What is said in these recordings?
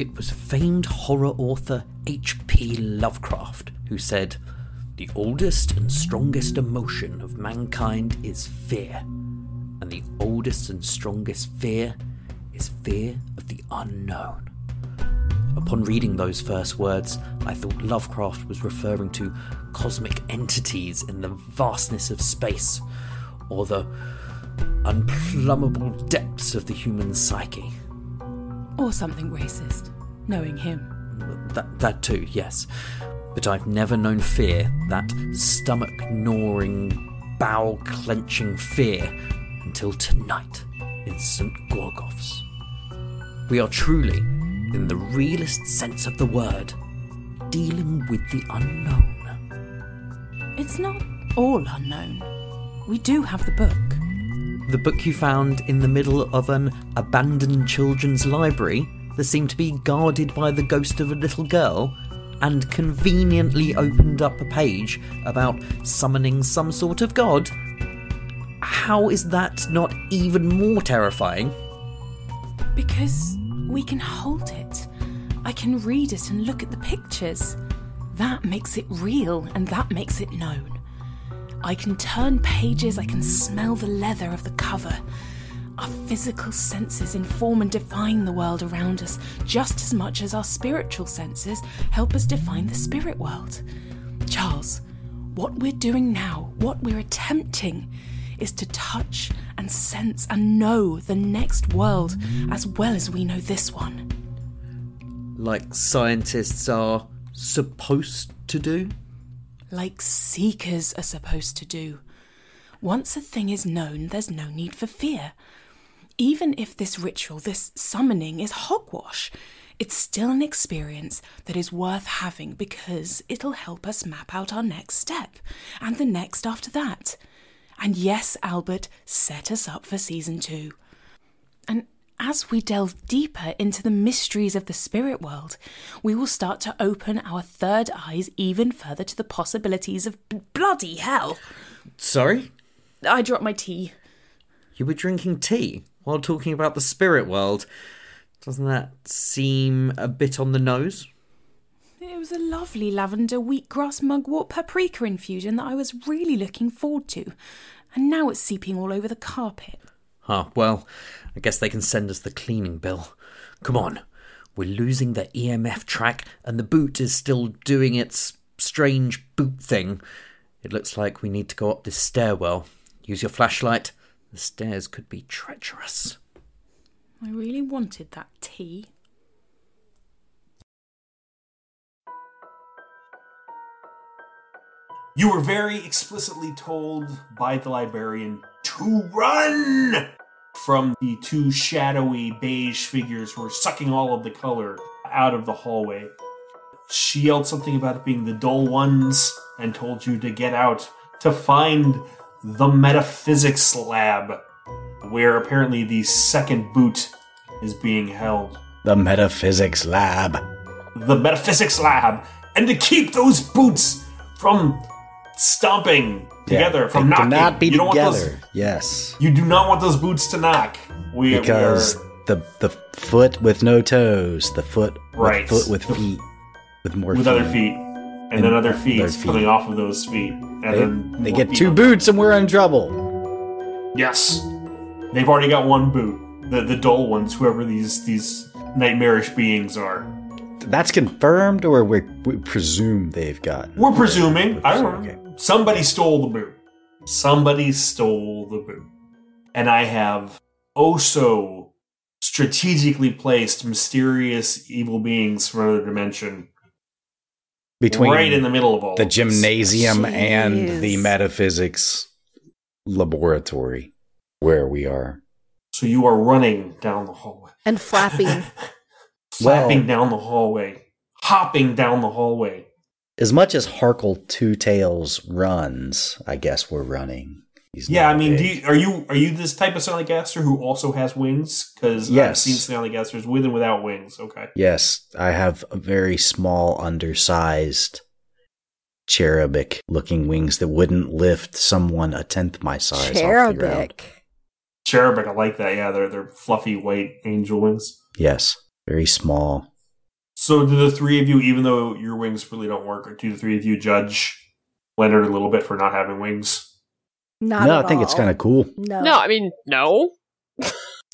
It was famed horror author H.P. Lovecraft who said, The oldest and strongest emotion of mankind is fear, and the oldest and strongest fear is fear of the unknown. Upon reading those first words, I thought Lovecraft was referring to cosmic entities in the vastness of space, or the unplumbable depths of the human psyche. Or something racist, knowing him. That, that too, yes. But I've never known fear, that stomach gnawing, bowel clenching fear, until tonight in St. Gorgoff's. We are truly, in the realest sense of the word, dealing with the unknown. It's not all unknown. We do have the book. The book you found in the middle of an abandoned children's library that seemed to be guarded by the ghost of a little girl and conveniently opened up a page about summoning some sort of god? How is that not even more terrifying? Because we can hold it. I can read it and look at the pictures. That makes it real and that makes it known. I can turn pages, I can smell the leather of the cover. Our physical senses inform and define the world around us just as much as our spiritual senses help us define the spirit world. Charles, what we're doing now, what we're attempting, is to touch and sense and know the next world as well as we know this one. Like scientists are supposed to do? Like seekers are supposed to do. Once a thing is known, there's no need for fear. Even if this ritual, this summoning, is hogwash, it's still an experience that is worth having because it'll help us map out our next step and the next after that. And yes, Albert, set us up for season two. And as we delve deeper into the mysteries of the spirit world, we will start to open our third eyes even further to the possibilities of b- bloody hell. Sorry? I dropped my tea. You were drinking tea while talking about the spirit world. Doesn't that seem a bit on the nose? It was a lovely lavender wheatgrass mugwort paprika infusion that I was really looking forward to, and now it's seeping all over the carpet. Huh, well, I guess they can send us the cleaning bill. Come on, we're losing the EMF track, and the boot is still doing its strange boot thing. It looks like we need to go up this stairwell. Use your flashlight. The stairs could be treacherous. I really wanted that tea. You were very explicitly told by the librarian to run from the two shadowy beige figures who were sucking all of the color out of the hallway. She yelled something about it being the dull ones and told you to get out to find the metaphysics lab, where apparently the second boot is being held. The metaphysics lab. The metaphysics lab, and to keep those boots from stomping together, Yeah, from knocking. cannot be you don't want together. those- yes, you do not want those boots to knock. We, because are, the the foot with no toes, the foot Right. with foot with feet with more with feet. other feet, and, And then other feet feet. coming off of those feet, and They, then they get two boots and we're in trouble. Yes, they've already got one boot. The the dull ones, whoever these these nightmarish beings are. That's confirmed, or we we presume they've got. We're presuming. I don't know. Okay. Somebody stole the boot. Somebody stole the boot. And I have oh so strategically placed mysterious evil beings from another dimension between right in the middle of all the of this. gymnasium and the metaphysics laboratory where we are. So you are running down the hallway. And flapping. Flapping Well- down the hallway. Hopping down the hallway. As much as Harkle Two Tails runs, I guess we're running. He's Yeah, not I mean, big. do you, are you are you this type of Snallygaster who also has wings? Because I've Yes. seen Snallygasters with and without wings. Okay. Yes, I have a very small, undersized, cherubic looking wings that wouldn't lift someone a tenth my size. Off the ground. Cherubic. Cherubic, I like that. Yeah, they're they're fluffy white angel wings. Yes, very small. So do the three of you, even though your wings really don't work, do the three of you judge Leonard a little bit for not having wings? Not no, at I think it's kind of cool. no. No, I mean, no.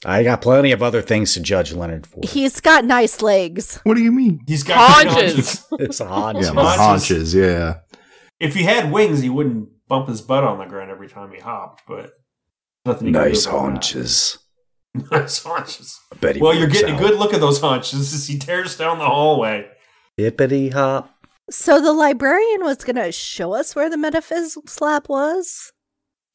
I got plenty of other things to judge Leonard for. He's got nice legs. What do you mean? He's got big Haunches. it's a haunch. Yeah, Haunches. haunches. Yeah. If he had wings, he wouldn't bump his butt on the ground every time he hopped. But nothing. he can do Nice haunches. nice haunches. I bet he Well, you're works getting a good look at those haunches as he tears down the hallway. hippity hop. So the librarian was going to show us where the metaphysics lab was.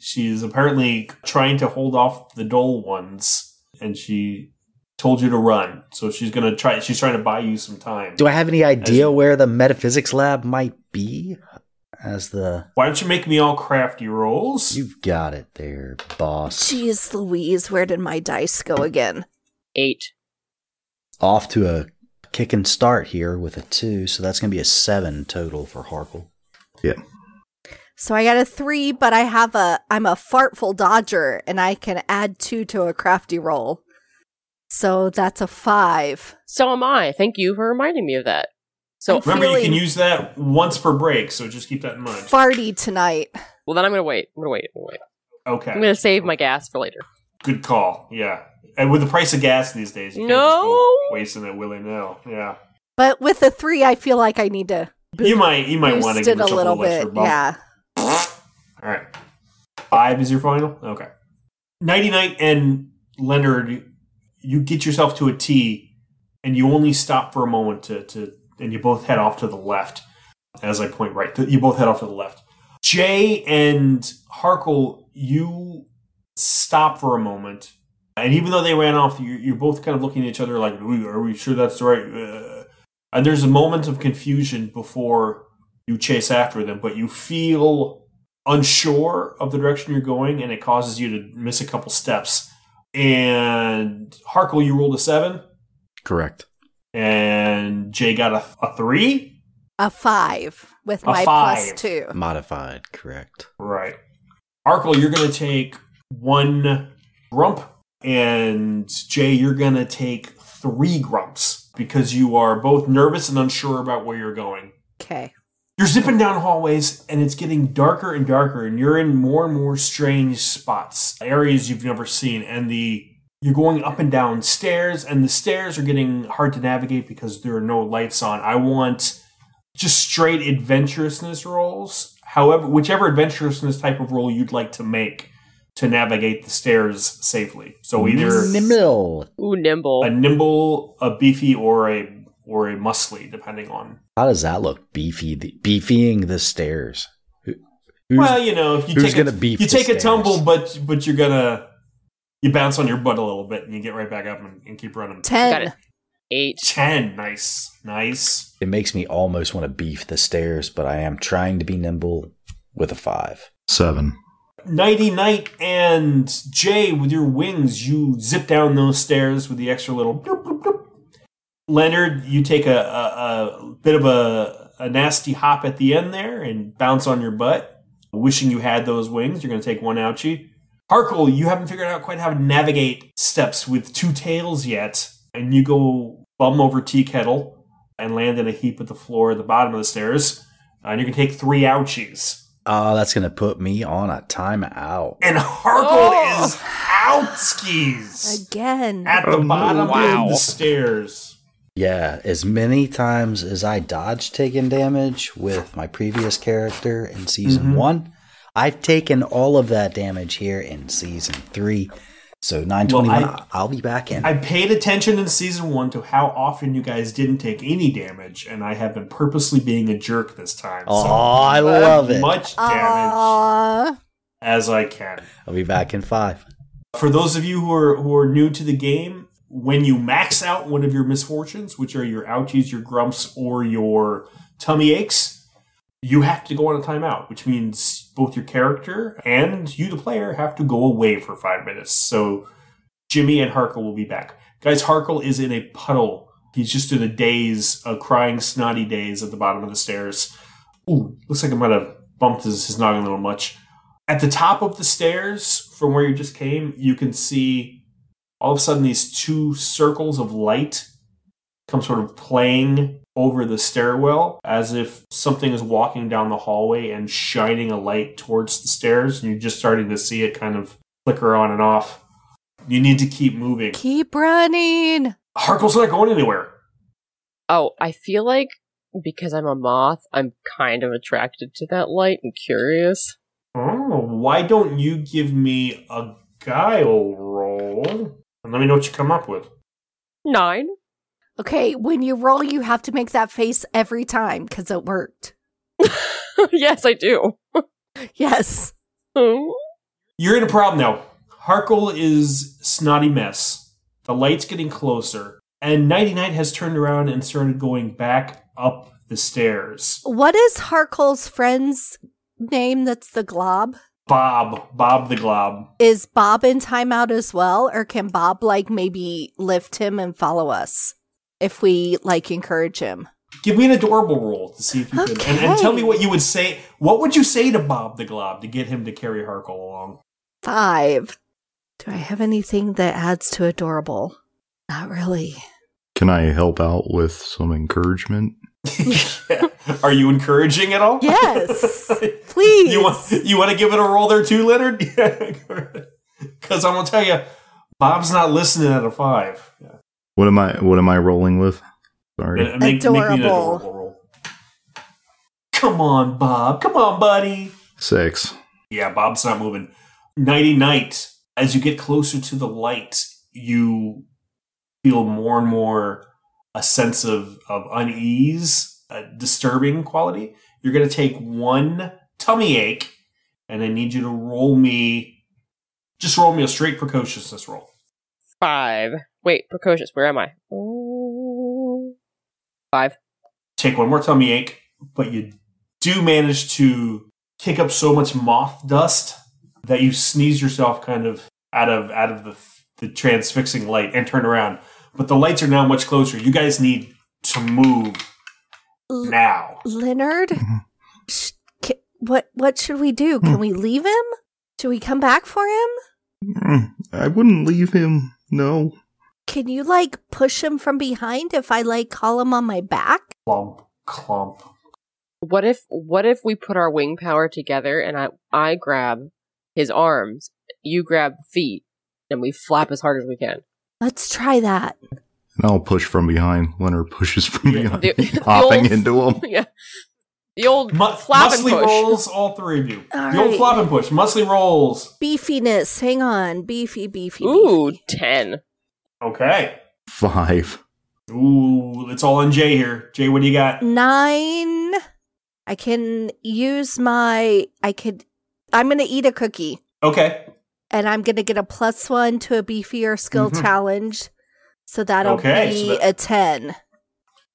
She's apparently trying to hold off the dull ones, and she told you to run. So she's gonna try. She's trying to buy you some time. Do I have any idea you- where the metaphysics lab might be? As the Why don't you make me all crafty rolls? you've got it there, boss. Jeez Louise, where did my dice go again? Eight. Off to a kick and start here with a two, so that's gonna be a seven total for Harkle. Yeah. So I got a three, but I have a I'm a fartful dodger, and I can add two to a crafty roll. So that's a five. So am I. Thank you for reminding me of that. So, I'm Remember, you can use that once per break, so just keep that in mind. Farty tonight. well, then I'm gonna wait. I'm gonna wait. I'm gonna wait. Okay, I'm gonna save my gas for later. good call. Yeah, and with the price of gas these days, you can't No. just go wasting it willy nilly. Yeah, But with the three, I feel like I need to you might you might want to boost give it a yourself little bit. Yeah. All right. Five is your final? Okay. Nighty Night and Leonard, you get yourself to a T and you only stop for a moment to, to and you both head off to the left. As I point right, you both head off to the left. Jay and Harkle, you stop for a moment. And even though they ran off, you're, you're both kind of looking at each other like, are we, sure that's the right? Uh, and there's a moment of confusion before you chase after them, but you feel unsure of the direction you're going, and it causes you to miss a couple steps. And Harkle, you rolled a seven, Correct. and Jay got a, a three. A five with A my five. plus two. Modified, correct. Right. Harkle, you're going to take one grump, and Jay, you're going to take three grumps because you are both nervous and unsure about where you're going. Okay. You're zipping down hallways and it's getting darker and darker and you're in more and more strange spots, areas you've never seen and the you're going up and down stairs and the stairs are getting hard to navigate because there are no lights on. I want just straight adventurousness rolls. However, whichever adventurousness type of roll you'd like to make to navigate the stairs safely. So either Nimble. Ooh, nimble. a nimble, a beefy, or a or a muscly, depending on How does that look? Beefy, the, beefying the stairs. Who, who's- well, you know, if you who's take gonna a, beef you the take a tumble, but but you're gonna you bounce on your butt a little bit and you get right back up and, and keep running. Got Ten. it. Eight. Ten, nice, nice. it makes me almost want to beef the stairs, but I am trying to be nimble with a five. Seven. Nighty night and Jay, with your wings, you zip down those stairs with the extra little. bloop, bloop, bloop. Leonard, you take a, a, a bit of a, a nasty hop at the end there and bounce on your butt, wishing you had those wings. You're going to take one ouchie. Harkle, you haven't figured out quite how to navigate steps with two tails yet, and you go bum over tea kettle and land in a heap at the floor at the bottom of the stairs, and you can take three ouchies. Oh, that's going to put me on a timeout. And Harkle Oh. is out skis Again. at the Oh, bottom Wow. of the stairs. Yeah, as many times as I dodged taking damage with my previous character in season Mhm. one, I've taken all of that damage here in season three. So 921, Well, I'll be back in. I paid attention in season one to how often you guys didn't take any damage, and I have been purposely being a jerk this time. oh, I love it. Much damage Aww. as I can. I'll be back in five. For those of you who are who are new to the game, when you max out one of your misfortunes, which are your ouchies, your grumps, or your tummy aches, you have to go on a timeout, which means both your character and you, the player, have to go away for five minutes. So Jimmy and Harkle will be back. Guys, Harkle is in a puddle. He's just in a daze, a crying, snotty daze at the bottom of the stairs. Ooh, looks like I might have bumped his, his noggin a little much. At the top of the stairs, from where you just came, you can see all of a sudden these two circles of light come sort of playing over the stairwell as if something is walking down the hallway and shining a light towards the stairs, and you're just starting to see it kind of flicker on and off. You need to keep moving. Keep running. Harkle's not going anywhere. Oh, I feel like because I'm a moth, I'm kind of attracted to that light and curious. Oh, why don't you give me a guile roll and let me know what you come up with? Nine. Okay, when you roll, you have to make that face every time because it worked. yes, I do. Yes. Hmm. You're in a problem now. Harkle is snotty mess. The light's getting closer, and Nighty Night has turned around and started going back up the stairs. What is Harkle's friend's name that's the glob? Bob, Bob the Glob. Is Bob in timeout as well? Or can Bob, like, maybe lift him and follow us if we, like, encourage him? Give me an adorable roll to see if you can, and, and tell me what you would say. What would you say to Bob the Glob to get him to carry Harkle along? Five. Do I have anything that adds to adorable? Not really. Can I help out with some encouragement? Are you encouraging at all? Yes. Please. You want you want to give it a roll there too, Leonard? Because I'm gonna tell you, Bob's not listening at a five. Yeah. What am I what am I rolling with? Sorry. Uh, make, make me an Adorable. adorable roll. Come on, Bob. Come on, buddy. Six. Yeah, Bob's not moving. Nighty night. As you get closer to the light, you feel more and more a sense of, of unease, a disturbing quality. You're going to take one tummy ache, and I need you to roll me. Just roll me a straight precociousness roll. Five. Wait, precocious. Where am I? Ooh. Five. Take one more tummy ache, but you do manage to kick up so much moth dust that you sneeze yourself kind of out of out of the the transfixing light and turn around. But the lights are now much closer. You guys need to move L- now. Leonard, Mhm. sh- ca- what what should we do? Can we leave him? Should we come back for him? Mm, I wouldn't leave him. No. Can you like push him from behind if I like call him on my back? Clump, clump. What if what if we put our wing power together and I I grab his arms, you grab feet, and we flap as hard as we can. Let's try that. And I'll push from behind. Leonard pushes from Yeah. behind, The- the hopping old- into him. yeah. The old Mu- flap and muscly push. rolls, all three of you. All the old right. flop and push. Muscly rolls. Beefiness. Hang on. Beefy, beefy, Ooh, beefy. ten. Okay. Five. Ooh, it's all on Jay here. Jay, what do you got? Nine. I can use my. I could. I'm going to eat a cookie. Okay. and I'm going to get a plus one to a beefier skill Mhm. challenge. So that'll Okay, be so that- a 10.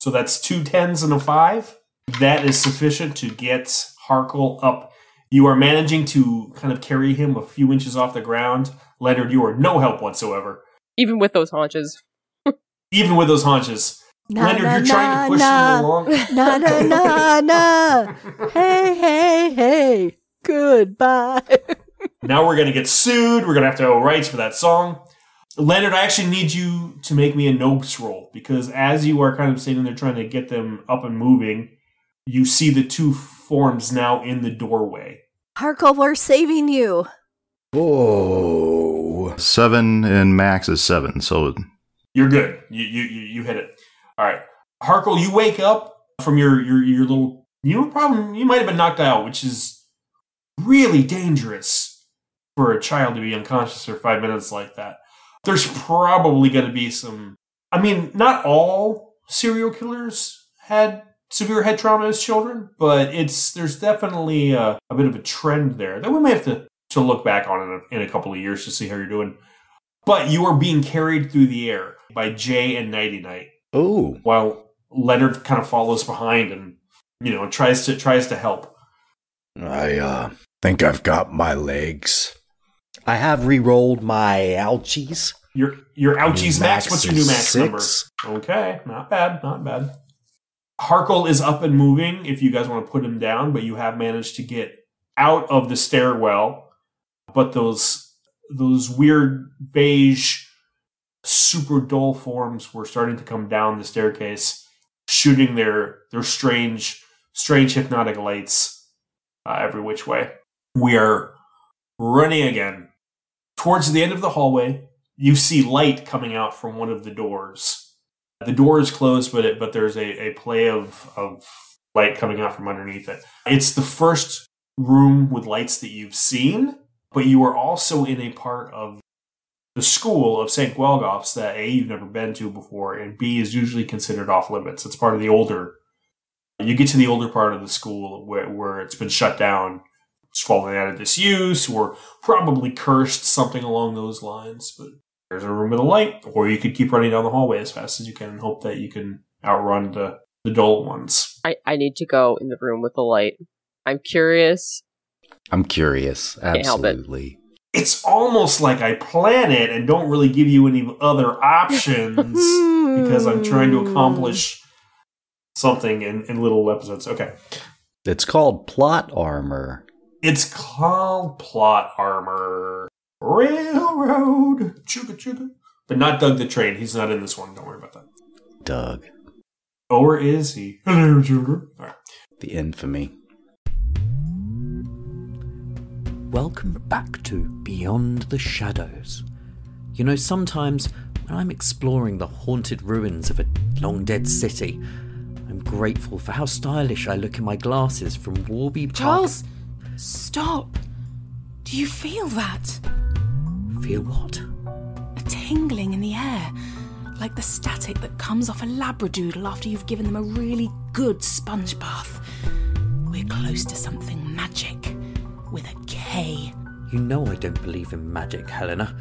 So that's two tens and a five. That is sufficient to get Harkle up. You are managing to kind of carry him a few inches off the ground. Leonard, you are no help whatsoever, Even with those haunches. even with those haunches. Na, Leonard, na, you're trying to push na, him along. Na, na, na, na. Hey, hey, hey. Goodbye. now we're going to get sued. We're going to have to owe rights for that song. Leonard, I actually need you to make me a nopes roll because as you are kind of sitting there trying to get them up and moving, you see the two forms now in the doorway. Harkle, we're saving you. Whoa. Seven and max is seven. So You're good. You you you, you hit it. All right, Harkle, you wake up from your your your little. You know, problem. You might have been knocked out, which is really dangerous for a child to be unconscious for five minutes like that. There's probably going to be some. I mean, not all serial killers had severe head trauma as children, but it's there's definitely a, a bit of a trend there that we may have to to look back on in a, in a couple of years to see how you're doing. But you are being carried through the air by Jay and Nighty Night, Oh, while Leonard kind of follows behind and you know tries to tries to help. I uh think I've got my legs. I have re-rolled my ouchies. Your your ouchies max. What's your new max number? Okay, not bad, not bad. Harkle is up and moving. If you guys want to put him down, but you have managed to get out of the stairwell. But those those weird beige super dull forms were starting to come down the staircase, shooting their their strange, strange hypnotic lights uh, every which way. We are running again. Towards the end of the hallway, you see light coming out from one of the doors. The door is closed, but it, but there's a, a play of, of light coming out from underneath it. It's the first room with lights that you've seen, but you are also in a part of the school of St. Guelgoff's that A, you've never been to before, and B, is usually considered off limits. It's part of the older. You get to the older part of the school where, where it's been shut down, it's fallen out of disuse, or probably cursed, something along those lines. But there's a room with a light, or you could keep running down the hallway as fast as you can and hope that you can outrun the, the dull ones. I, I need to go in the room with the light. I'm curious. I'm curious. Can't it. Absolutely. It's almost like I plan it and don't really give you any other options because I'm trying to accomplish something in, in little episodes. Okay. It's called plot armor. It's called plot armor. Railroad. Chuga chuga. But not Doug the Train. He's not in this one. Don't worry about that. Doug. Oh, or is he? Hello, children. All right. The infamy. Welcome back to Beyond the Shadows. You know, sometimes when I'm exploring the haunted ruins of a long dead city, I'm grateful for how stylish I look in my glasses from Warby Parker. Charles, stop. Do you feel that? Feel what? A tingling in the air, like the static that comes off a labradoodle after you've given them a really good sponge bath. We're close to something magic with a K. You know I don't believe in magic, Helena,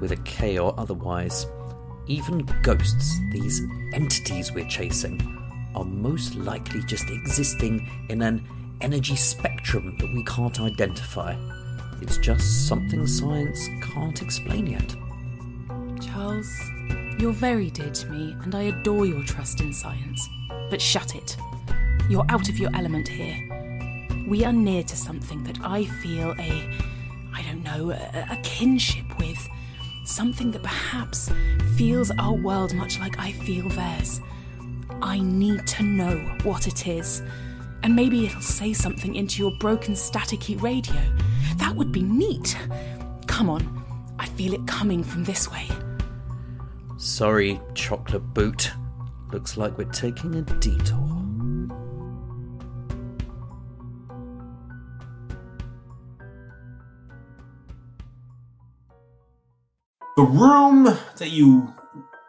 with a K or otherwise. Even ghosts, these entities we're chasing, are most likely just existing in an energy spectrum that we can't identify. It's just something science can't explain yet. Charles, you're very dear to me, and I adore your trust in science. But shut it. You're out of your element here. We are near to something that I feel a, I don't know, a, a kinship with. Something that perhaps feels our world much like I feel theirs. I need to know what it is. And maybe it'll say something into your broken staticky radio. That would be neat. Come on, I feel it coming from this way. Sorry, chocolate boot. Looks like we're taking a detour. the room that you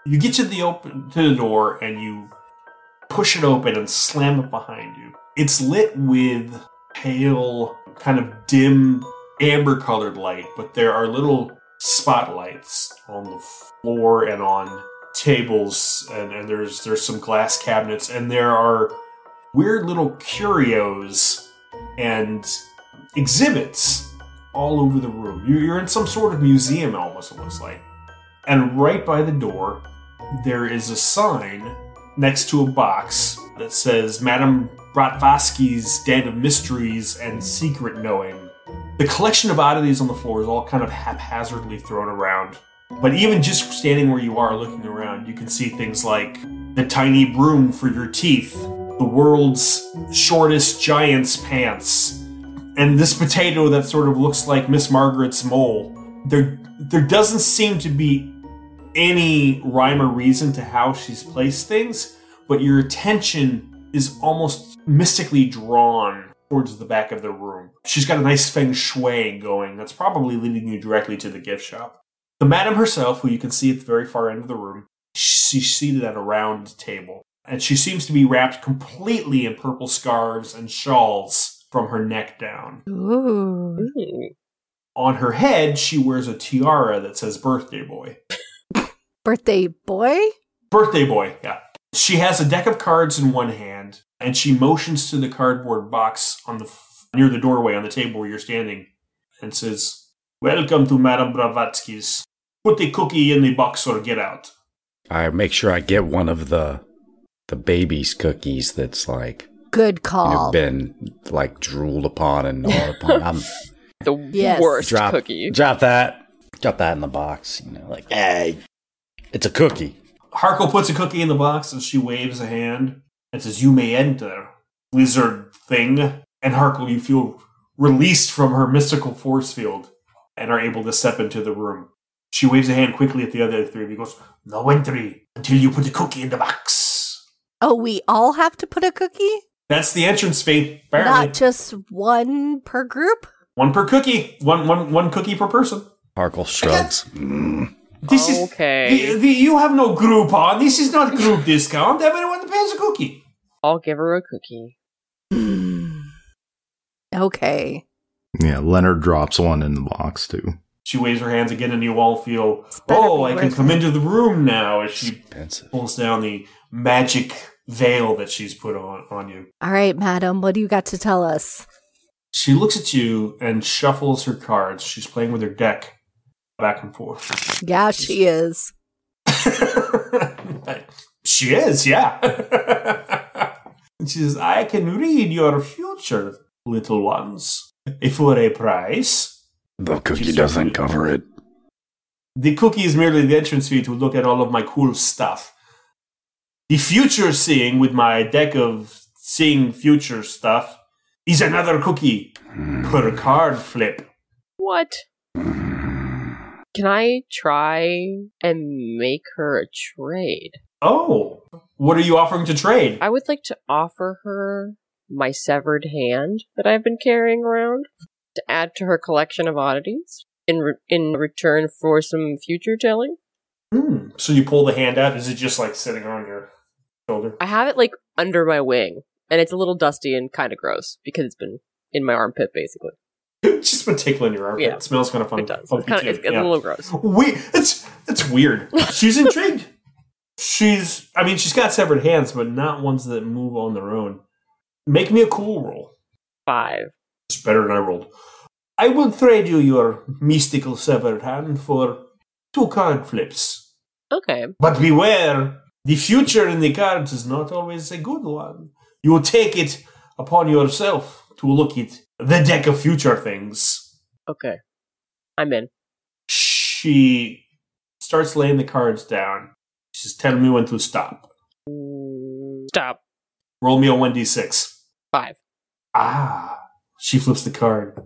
you get to the open to the door and you push it open and slam it behind you. It's lit with pale, kind of dim amber colored light, but there are little spotlights on the floor and on tables and, and there's there's some glass cabinets and there are weird little curios and exhibits all over the room. You- You're in some sort of museum, almost, it looks like. And right by the door, there is a sign next to a box that says Madame Bratvaski's Den of Mysteries and Secret Knowing. The collection of oddities on the floor is all kind of haphazardly thrown around. But even just standing where you are looking around, you can see things like the tiny broom for your teeth, the world's shortest giant's pants, and this potato that sort of looks like Miss Margaret's mole. There, there doesn't seem to be any rhyme or reason to how she's placed things, but your attention is almost mystically drawn towards the back of the room. She's got a nice feng shui going that's probably leading you directly to the gift shop. The madam herself, who you can see at the very far end of the room, she's seated at a round table, and she seems to be wrapped completely in purple scarves and shawls from her neck down. Ooh. On her head, she wears a tiara that says birthday boy. Birthday boy? Birthday boy, yeah. She has a deck of cards in one hand, and she motions to the cardboard box on the f- near the doorway on the table where you're standing, and says, "Welcome to Madame Blavatsky's. Put the cookie in the box or get out." I make sure I get one of the the baby's cookies that's like Good call. you know, call. been like drooled upon and gnawed upon. I'm The Yes. worst drop cookie. drop that drop that in the box. You know, like hey, It's a cookie. Harkle puts a cookie in the box and she waves a hand and says, You may enter, lizard thing. And Harkle, you feel released from her mystical force field and are able to step into the room. She waves a hand quickly at the other three and he goes, No entry until you put the cookie in the box. Oh, we all have to put a cookie? That's the entrance fee, apparently. Not just one per group? one per cookie. One, one, one cookie per person. Harkle shrugs. Mm. This Okay. is the, the, you have no Groupon. This is not group discount. Everyone pays a cookie. I'll give her a cookie. Hmm. okay. Yeah, Leonard drops one in the box too. She waves her hands again, and you all feel, oh, I can come it." into the room now as she Expensive. pulls down the magic veil that she's put on, on you. All right, madam, what do you got to tell us? She looks at you and shuffles her cards. She's playing with her deck back and forth. Yeah, she is. she is, yeah. and she says, I can read your future, little ones, If for a price. The cookie She's- doesn't cover it. The cookie is merely the entrance fee to look at all of my cool stuff. The future seeing with my deck of seeing future stuff is another cookie hmm. per card flip. What? Hmm. Can I try and make her a trade? Oh, what are you offering to trade? I would like to offer her my severed hand that I've been carrying around to add to her collection of oddities in re- in return for some future telling. Hmm. So you pull the hand out. Is it just like sitting on your shoulder? I have it like under my wing, and it's a little dusty and kind of gross because it's been in my armpit basically. It's just been tickling your armpit. Yeah. It smells kind of funny. It does. It's, kind of, it's, Yeah. a little gross. We it's it's weird. She's intrigued. She's I mean she's got severed hands, but not ones that move on their own. Make me a cool roll. Five. It's better than I rolled. I will trade you your mystical severed hand for two card flips. Okay. But beware, the future in the cards is not always a good one. You will take it upon yourself to look at the deck of future things. Okay. I'm in. She starts laying the cards down. She's telling me when to stop. Mm, Stop. Roll me a 1d6. Five. Ah. She flips the card.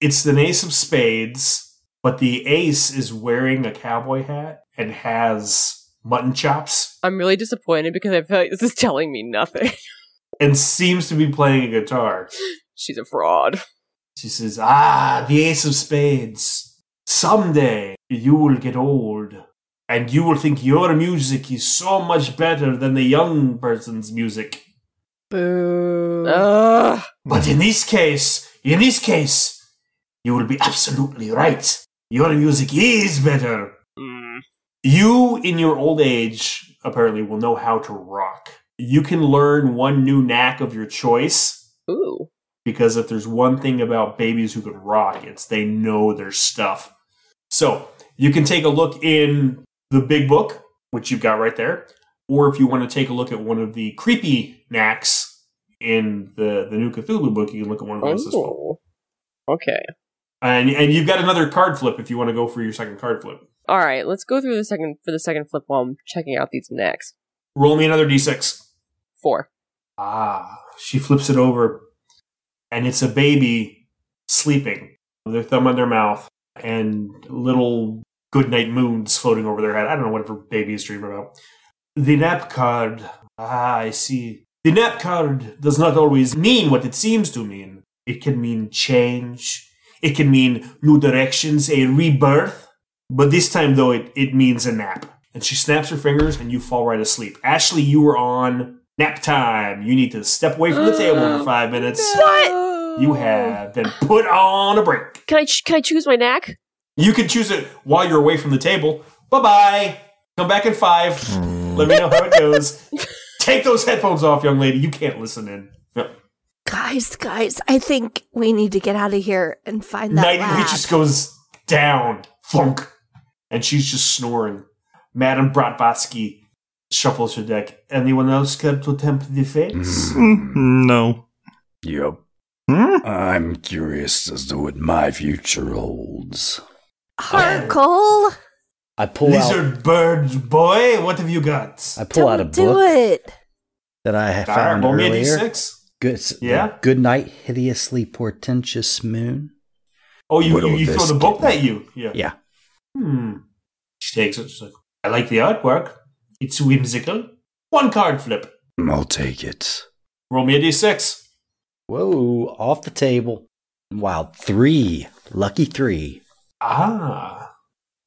It's an ace of spades, but the ace is wearing a cowboy hat and has mutton chops I'm really disappointed because I feel like this is telling me nothing. and seems to be playing a guitar. She's a fraud. She says, Ah, the ace of spades. Someday you will get old and you will think your music is so much better than the young person's music. Boo. Ugh. But in this case, in this case, you will be absolutely right. Your music is better. Mm. You, in your old age, apparently will know how to rock. You can learn one new knack of your choice Ooh. Because if there's one thing about babies who can rock, it's they know their stuff. So you can take a look in the big book, which you've got right there, or if you want to take a look at one of the creepy knacks in the the new Cthulhu book, you can look at one of those as well. Oh. Okay. And and you've got another card flip if you want to go for your second card flip. All right. Let's go through the second for the second flip while I'm checking out these necks. Roll me another d6. Four. Ah, she flips it over, and it's a baby sleeping with their thumb on their mouth and little goodnight moons floating over their head. I don't know whatever babies dream about. The nap card. Ah, I see. The nap card does not always mean what it seems to mean. It can mean change. It can mean new directions, a rebirth. But this time, though, it, it means a nap. And she snaps her fingers, and you fall right asleep. Ashley, you were on nap time. You need to step away from the table for oh, five minutes. What? You have been put on a break. Can I ch- can I choose my knack? You can choose it while you're away from the table. Bye bye. Come back in five. Let me know how it goes. Take those headphones off, young lady. You can't listen in. Yep. Guys, guys, I think we need to get out of here and find that Nighty lab. just goes down. Thunk. And she's just snoring. Madame Bratvatsky shuffles her deck. Anyone else care to tempt the fates? Mm, no. Yep. Hmm? I'm curious as to what my future holds. Harkle. I pull out. Lizard bird boy, what have you got? I pull Don't out a do book it. that I have found roll earlier. d6. Good. Yeah? Good night, hideously portentous moon. Oh, you, What'll you, you throw the book at you. Yeah. Yeah. Hmm. She takes it. She's like, I like the artwork. It's whimsical. One card flip. I'll take it. Roll me a d6. Whoa! Off the table. Wow, three. Lucky three. Ah.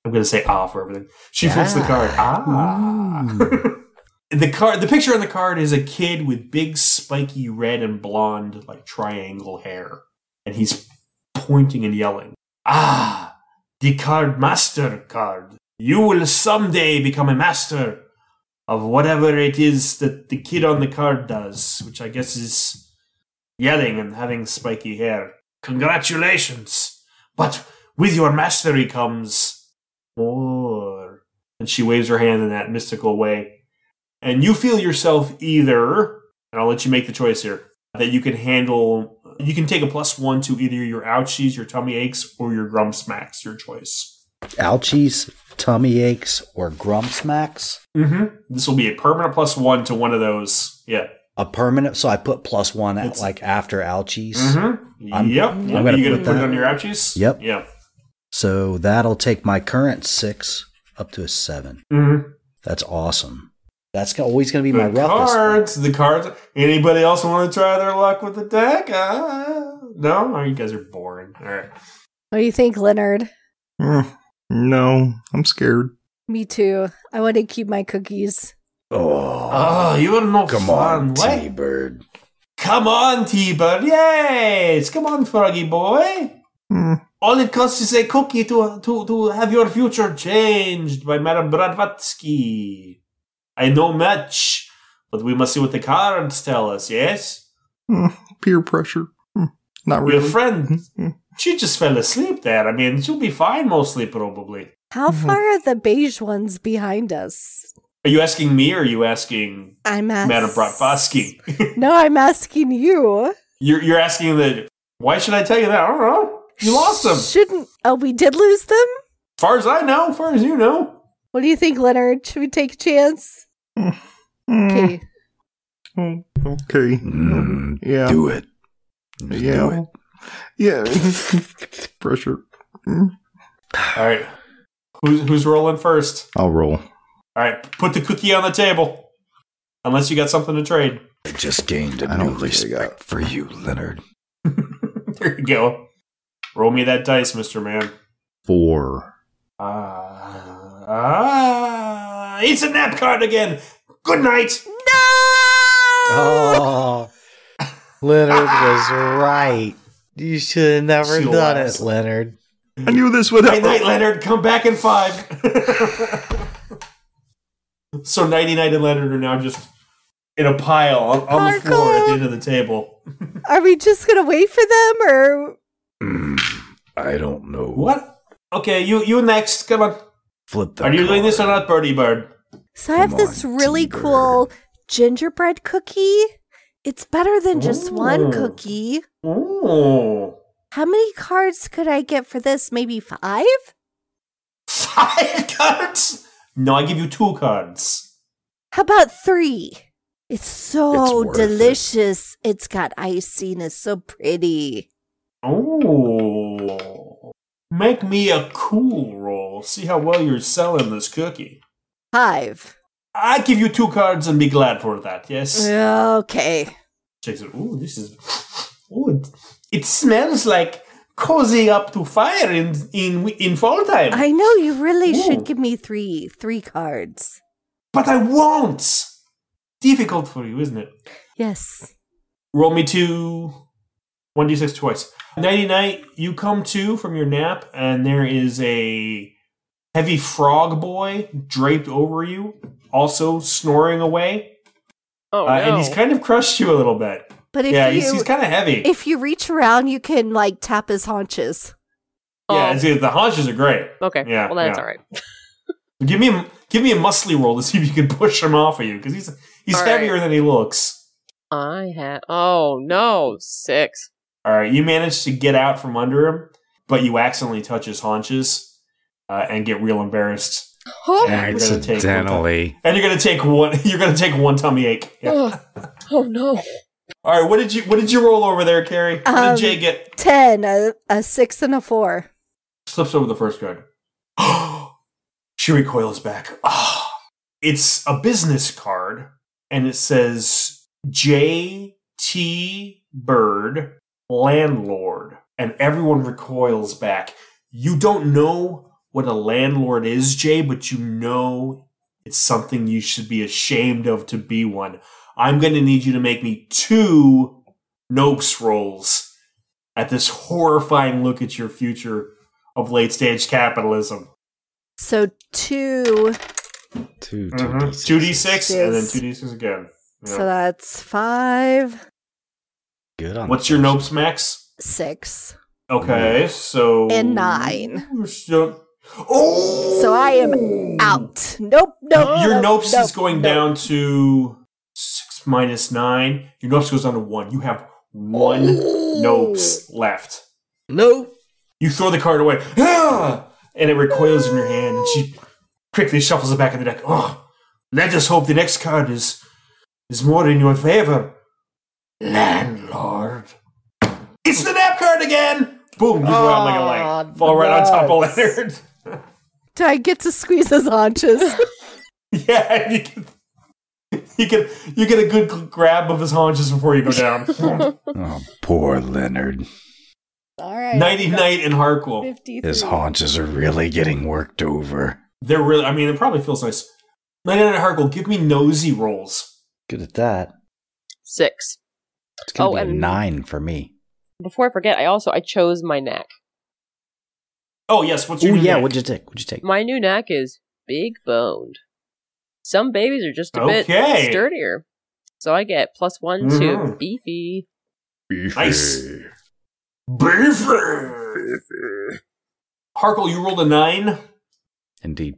I'm going to say ah for everything. She flips the card. Ah. the card, the picture on the card is a kid with big, spiky red and blonde, like triangle hair. And he's pointing and yelling. Ah, the card master card. You will someday become a master of whatever it is that the kid on the card does, which I guess is yelling and having spiky hair. Congratulations! But with your mastery comes more. And she waves her hand in that mystical way. And you feel yourself either, and I'll let you make the choice here, that you can handle, you can take a plus one to either your ouchies, your tummy aches, or your grump smacks, your choice. Ouchies, tummy aches, or grump smacks. Mm-hmm. This will be a permanent plus one to one of those. Yeah. A permanent. So I put plus one at It's- like after ouchies. Mm-hmm. I'm- yep. I'm yep. gonna you gonna put put it on your ouchies? Yep. Yep. So that'll take my current six up to a seven. Mm-hmm. That's awesome. That's always going to be my the roughest. cards. The cards. Anybody else want to try their luck with the deck? Uh, no? Oh, you guys are boring. All right. What do you think, Leonard? Mm, no, I'm scared. Me too. I want to keep my cookies. Oh, Oh, you are not come fun. on, What? T-Bird. Come on, T-Bird. Yes. Come on, Froggy boy. Mm, All it costs is a cookie to to to have your future changed by Madame Bradvatsky. I know much, but we must see what the cards tell us. Yes. mm, peer pressure. Mm, not Your really. friend, Mm, she just fell asleep there. I mean, she'll be fine mostly, probably. How Mm-hmm. far are the beige ones behind us? Are you asking me or are you asking I'm asking. Madame Bratvatsky? No, I'm asking you. you're, you're asking the. Why should I tell you that? I don't know. You lost them. As Shouldn't. Oh, we did lose them? far as I know, as far as you know. What do you think, Leonard? Should we take a chance? mm, Okay. oh, okay. Mm, Yeah. Do it. Just yeah. do it. Yeah. pressure. Mm, All right. Who's, who's rolling first? I'll roll. All right. Put the cookie on the table. Unless you got something to trade. I just gained a I new think I got- respect for you, Leonard. there you go. Roll me that dice, Mr. Man. Four. Ah. ah. It's a nap card again. Good night. No! Oh, Leonard was right. You should have never She'll done last. it, Leonard. I knew this would Night, night, happen. Leonard. Come back in five. so Nighty Night and Leonard are now just in a pile on, on the floor at the end of the table. Are we just gonna wait for them, or Mm, I don't know. What? Okay, you you next. Come on. Flip the Are you doing this or not, Birdie Bird? so? I have this on, really T-Bird. cool gingerbread cookie. It's better than just Ooh. one oh. cookie. Oh. How many cards could I get for this? Maybe five? Five cards? No, I give you two cards. How about three? It's so It's worth it. delicious. It's got icing. It's so pretty. Oh. Make me a cool roll. See how well you're selling this cookie. Five. I give you two cards and be glad for that, yes? Okay. Checks it. Ooh, this is. Ooh, it, it smells like cozy up to fire in in in fall time. I know you really Ooh. should give me three three cards. but I won't. Difficult for you, isn't it? Yes. Roll me two. 1d6 twice. Nighty night, you come to from your nap, and there is a heavy frog boy draped over you, also snoring away. Oh, uh, no. And he's kind of crushed you a little bit. But if yeah, you he's, he's kind of heavy. if you reach around, you can like tap his haunches. yeah, Oh. it's- the haunches are great. okay. yeah, well, that's yeah. all right. Give me a, give me a muscly roll to see if you can push him off of you, because he's he's All right. heavier than he looks. I had. Oh no, six. All right, you manage to get out from under him, but you accidentally touch his haunches uh, and get real embarrassed. Oh, And you're gonna take one tum- Accidentally. and you're gonna take one. You're gonna take one tummy ache. Yeah. oh, oh no. All right. What did you What did you roll over there, Carri? What Um, did Jay get? 10, a, a 6, and a 4. Slips over the first card. she recoils back. Ah, it's a business card, and it says J T Bird landlord, and everyone recoils back. You don't know what a landlord is, Jay, but you know it's something you should be ashamed of to be one. I'm going to need you to make me two Nopes rolls at this horrifying look at your future of late stage capitalism. So 2, Two, two, Mhm. D6s. 2d6 and then 2d6 again. Yeah. so that's 5, Good on What's your first. Nopes max? 6. Okay, so. And nine. You're still- Oh! So I am out. Nope, nope. Your nope, Nopes nope, is going nope. down to 6 minus 9. Your Nopes goes down to 1. You have one Nopes left. Nope. You throw the card away, ah! and it recoils in your hand, and she quickly shuffles it back in the deck. Oh, let us hope the next card is is more in your favor. Landlord. It's the nap card again! Boom, you go out like a light. Fall right on top of Leonard. Do I get to squeeze his haunches? yeah, you get, you get you get a good grab of his haunches before you go down. Oh, poor Leonard. All right. Nighty night in Harkle. His haunches are really getting worked over. They're really I mean it probably feels nice. Nighty night in Harkle, give me nosy rolls. Good at that. Six. It's gonna Oh, be a and- nine for me. Before I forget, I also I chose my knack. Oh yes, what's your new yeah, name? what'd you take? What'd you take? My new knack is big boned. Some babies are just a bit sturdier. So I get plus one to Mhm. beefy. Nice. Beefy. Harkle, you rolled a nine. Indeed.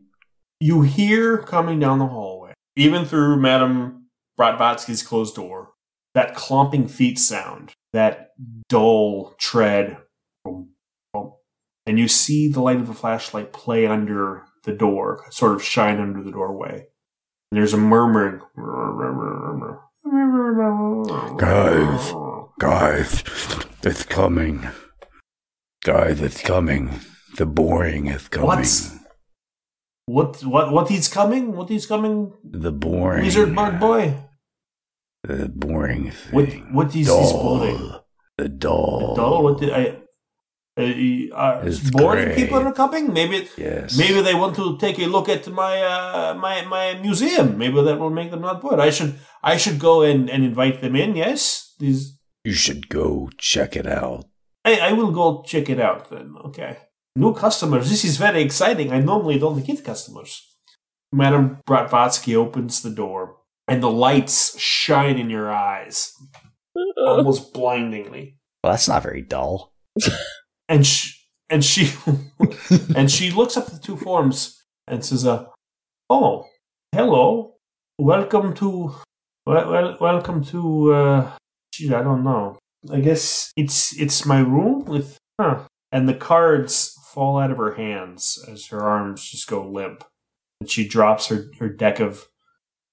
You hear coming down the hallway, even through Madame Bratvatsky's closed door, that clomping feet sound, that dull tread. And you see the light of the flashlight play under the door, sort of shine under the doorway. And there's a murmuring. Guys. Guys, it's coming. Guys, it's coming. The boring is coming. What? What? What? What? He's coming? What? He's coming? The boring. Wizard Bug Boy? The boring thing. What? What is he's doll. The doll. The doll? What did I? Uh, uh, It's boring great. people are coming. Maybe Yes. maybe they want to take a look at my uh, my my museum. Maybe that will make them not bored. I should I should go and, and invite them in. Yes, these You should go check it out. I, I will go check it out then. Okay, new customers. This is very exciting. I normally don't get customers. Madame Bratvatsky opens the door, and the lights shine in your eyes, almost blindingly. Well, that's not very dull. and she and she and she looks up the two forms and says, uh, "Oh, hello, welcome to well, well welcome to uh, gee, I don't know. I guess it's it's my room with huh." And the cards fall out of her hands as her arms just go limp, and she drops her her deck of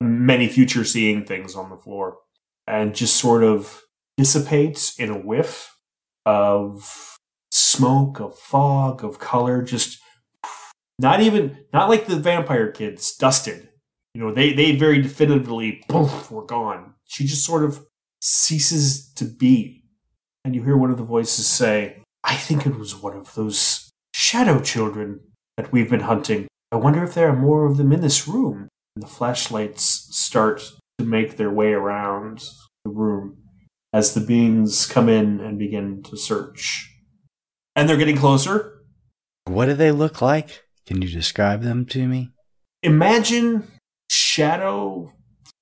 many future seeing things on the floor, and just sort of dissipates in a whiff of smoke, of fog, of color, just not even not like the vampire kids dusted. You know, they they very definitively poof, were gone. She just sort of ceases to be. And you hear one of the voices say, I think it was one of those shadow children that we've been hunting. I wonder if there are more of them in this room. And the flashlights start to make their way around the room as the beings come in and begin to search. And they're getting closer. What do they look like? Can you describe them to me? Imagine shadow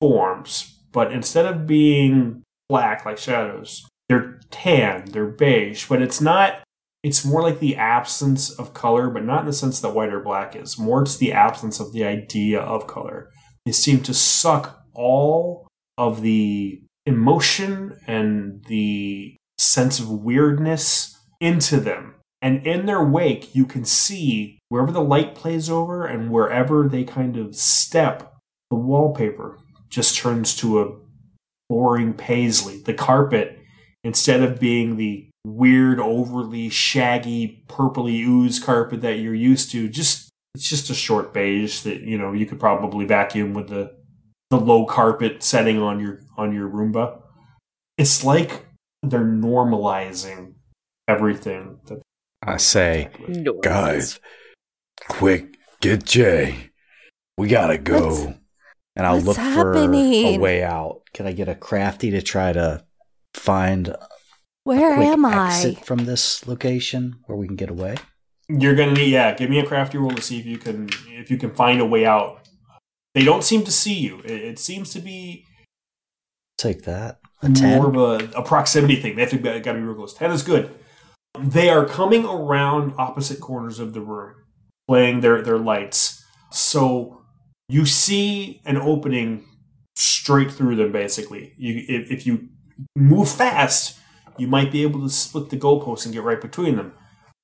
forms, but instead of being black like shadows, they're tan, they're beige, but it's not, it's more like the absence of color, but not in the sense that white or black is. More it's the absence of the idea of color. They seem to suck all of the emotion and the sense of weirdness into them. And in their wake, you can see wherever the light plays over and wherever they kind of step, the wallpaper just turns to a boring paisley. The carpet, instead of being the weird, overly shaggy, purpley ooze carpet that you're used to, just it's just a short beige that you know you could probably vacuum with the the low carpet setting on your on your Roomba. It's like they're normalizing everything. That I say, No. guys, quick, get Jay. We gotta go. What's- and I'll what's look for a way out. Can I get a crafty to try to find a Where quick am I? exit from this location where we can get away? you're gonna need yeah. Give me a crafty roll to see if you can if you can find a way out. They don't seem to see you. It, it seems to be Take that. A 10. more of a, a proximity thing. They have to got to be real close. Ten is good. They are coming around opposite corners of the room, playing their their lights. So you see an opening straight through them. Basically, you if, if you move fast, you might be able to split the goalposts and get right between them.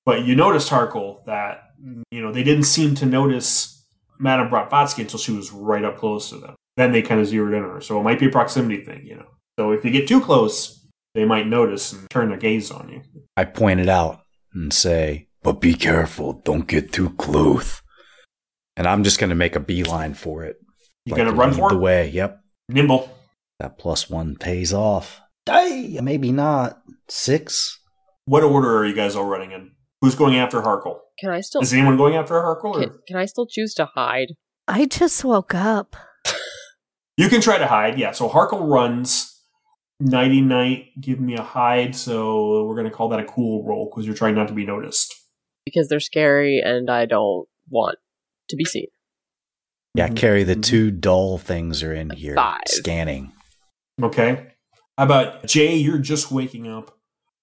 But you noticed Harkle that you know they didn't seem to notice Madame Bratvatsky until she was right up close to them. Then they kind of zeroed in on her. So it might be a proximity thing, you know. So if you get too close, they might notice and turn their gaze on you. I point it out and say, but be careful. Don't get too close. And I'm just going to make a beeline for it. You Like, gonna run lead for the it? way. Yep. Nimble. That plus one pays off. Hey, maybe not. Six? What order are you guys all running in? Who's going after Harkle? Can I still Is anyone going after Harkle? Can, can I still choose to hide? I just woke up. You can try to hide, yeah. So Harkle runs. Nighty night, give me a hide. So we're going to call that a cool roll because you're trying not to be noticed. Because they're scary and I don't want to be seen. Yeah, Mhm. Carri, the Mhm. two dull things are in here Five. scanning. Okay. How about Jay? You're just waking up.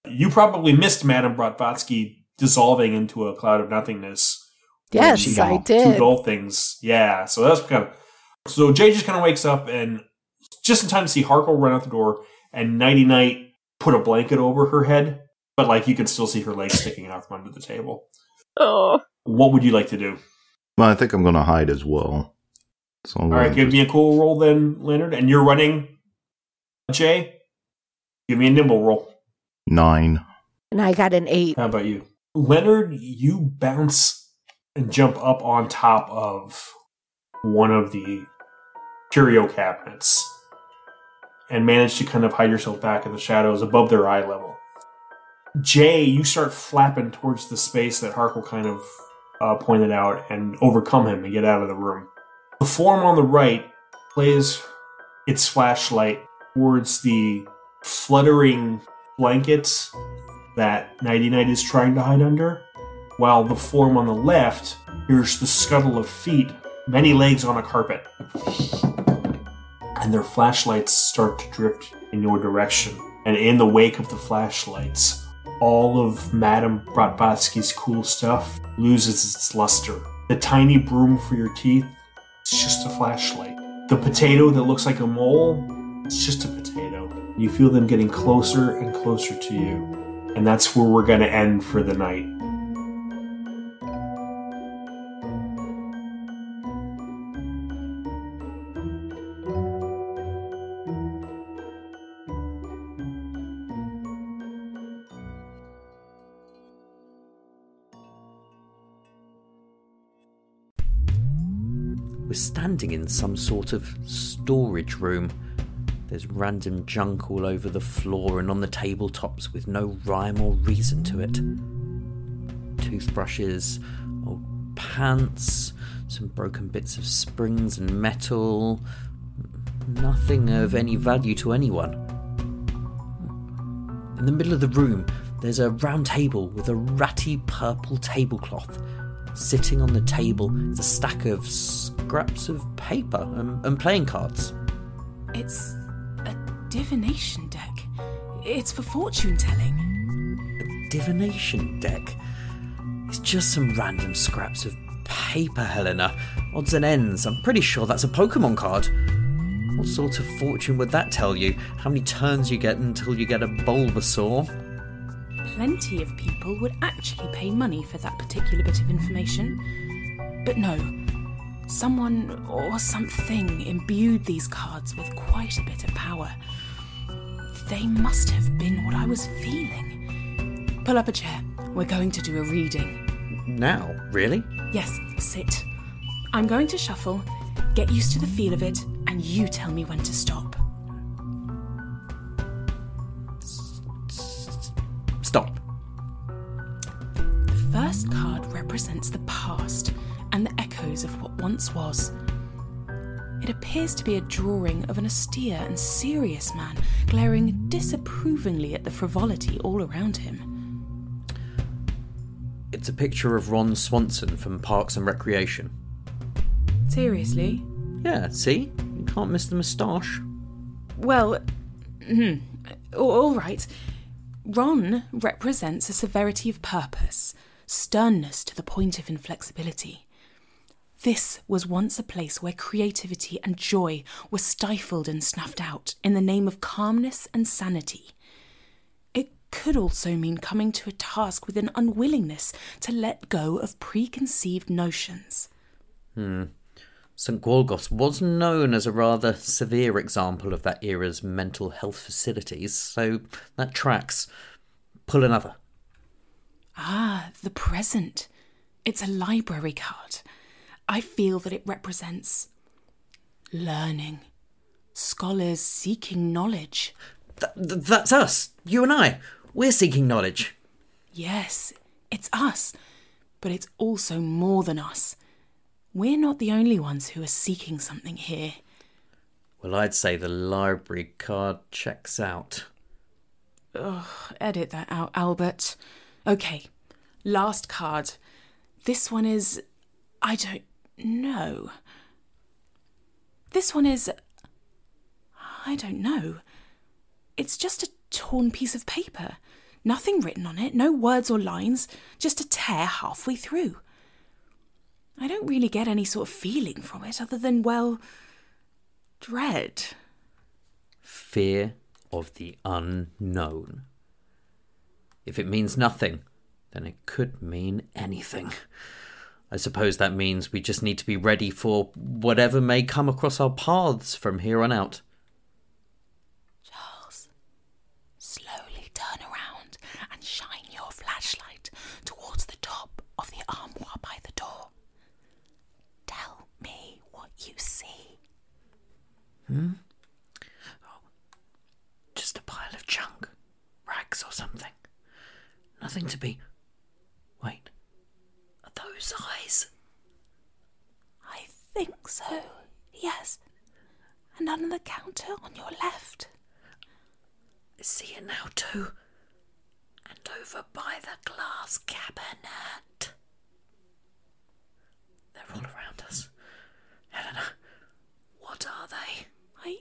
You probably missed Madame Bratvatsky dissolving into a cloud of nothingness. Yes, she I got Two did. dull things. Yeah. So that's kind of. So Jay just kind of wakes up and just in time to see Harkle run out the door and Nighty Night put a blanket over her head, but like you can still see her legs sticking out from under the table. Oh, What would you like to do? Well, I think I'm going to hide as well. So All right, give just- me a cool roll then, Leonard. And you're running, Jay. Give me a nimble roll. nine. And I got an eight. How about you? Leonard, you bounce and jump up on top of one of the curio cabinets and manage to kind of hide yourself back in the shadows above their eye level. Jay, you start flapping towards the space that Harkle kind of uh, pointed out and overcome him and get out of the room. The form on the right plays its flashlight towards the fluttering blankets that Nighty Night is trying to hide under, while the form on the left hears the scuttle of feet, many legs on a carpet. And their flashlights start to drift in your direction. And in the wake of the flashlights, all of Madame Bratvatsky's cool stuff loses its luster. The tiny broom for your teeth, it's just a flashlight. The potato that looks like a mole, it's just a potato. You feel them getting closer and closer to you. And that's where we're going to end for the night. We're standing in some sort of storage room. There's random junk all over the floor and on the tabletops with no rhyme or reason to it. Toothbrushes, old pants, some broken bits of springs and metal. Nothing of any value to anyone. In the middle of the room, there's a round table with a ratty purple tablecloth. Sitting on the table is a stack of scraps of paper and, and playing cards. It's a divination deck. It's for fortune telling. A divination deck. It's just some random scraps of paper, Helena. Odds and ends. I'm pretty sure that's a Pokemon card. What sort of fortune would that tell you? How many turns you get until you get a Bulbasaur? Plenty of people would actually pay money for that particular bit of information. But no, someone or something imbued these cards with quite a bit of power. They must have been what I was feeling. Pull up a chair. We're going to do a reading. Now, really? Yes, sit. I'm going to shuffle, get used to the feel of it, and you tell me when to stop. Stop. The first card represents the past and the echoes of what once was. It appears to be a drawing of an austere and serious man glaring disapprovingly at the frivolity all around him. It's a picture of Ron Swanson from Parks and Recreation. Seriously? Yeah, see? You can't miss the moustache. Well, hmm, all right. Ron represents a severity of purpose, sternness to the point of inflexibility. This was once a place where creativity and joy were stifled and snuffed out in the name of calmness and sanity. It could also mean coming to a task with an unwillingness to let go of preconceived notions. Hmm. St. Gwalgos was known as a rather severe example of that era's mental health facilities, so that tracks. Pull another. Ah, the present. It's a library card. I feel that it represents learning, scholars seeking knowledge. Th- th- that's us, you and I. We're seeking knowledge. Yes, it's us, but it's also more than us. We're not the only ones who are seeking something here. Well, I'd say the library card checks out. Ugh, edit that out, Albert. Okay, last card. This one is. I don't know. This one is. I don't know. It's just a torn piece of paper. Nothing written on it, no words or lines, just a tear halfway through. I don't really get any sort of feeling from it other than, well, dread. Fear of the unknown. If it means nothing, then it could mean anything. I suppose that means we just need to be ready for whatever may come across our paths from here on out. Charles, slowly turn around and shine your flashlight towards the top of the armoire by the door. Tell me what you see. Hmm? Oh, just a pile of junk. Rags or something. Nothing to be. Wait. Are those eyes? I think so, yes. And under the counter on your left. I see it now too. And over by the glass cabinet. They're all around us. Helena, what are they? I.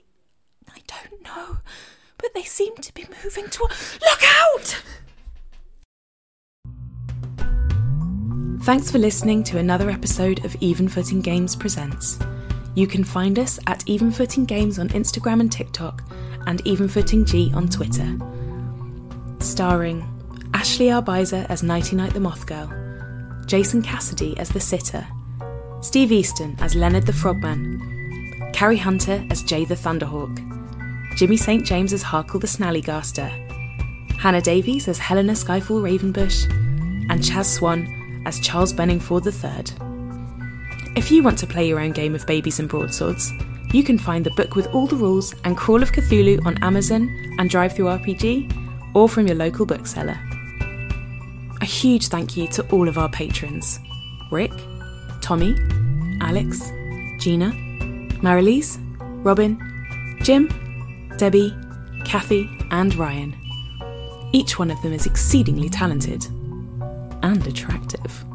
I don't know. But they seem to be moving toward. Look out! Thanks for listening to another episode of Even Footing Games Presents. You can find us at Even Footing Games on Instagram and TikTok, and Even Footing G on Twitter. Starring Ashley Arbaiza as Nighty Night the Moth Girl, Jason Cassidy as the Sitter, Steve Easton as Leonard the Frogman, Carri Hunter as Jay the Thunderhawk, Jimmy St. James as Harkle the Snallygaster, Hannah Davies as Helena Skyfall Ravenbush, and Chaz Swan as Charles Benningford III. If you want to play your own game of babies and broadswords, you can find the book with all the rules and Crawl of Cthulhu on Amazon and DriveThruRPG, or from your local bookseller. A huge thank you to all of our patrons Rick, Tommy, Alex, Gina, Marilise, Robin, Jim, Debbie, Kathy, and Ryan. Each one of them is exceedingly talented and attractive.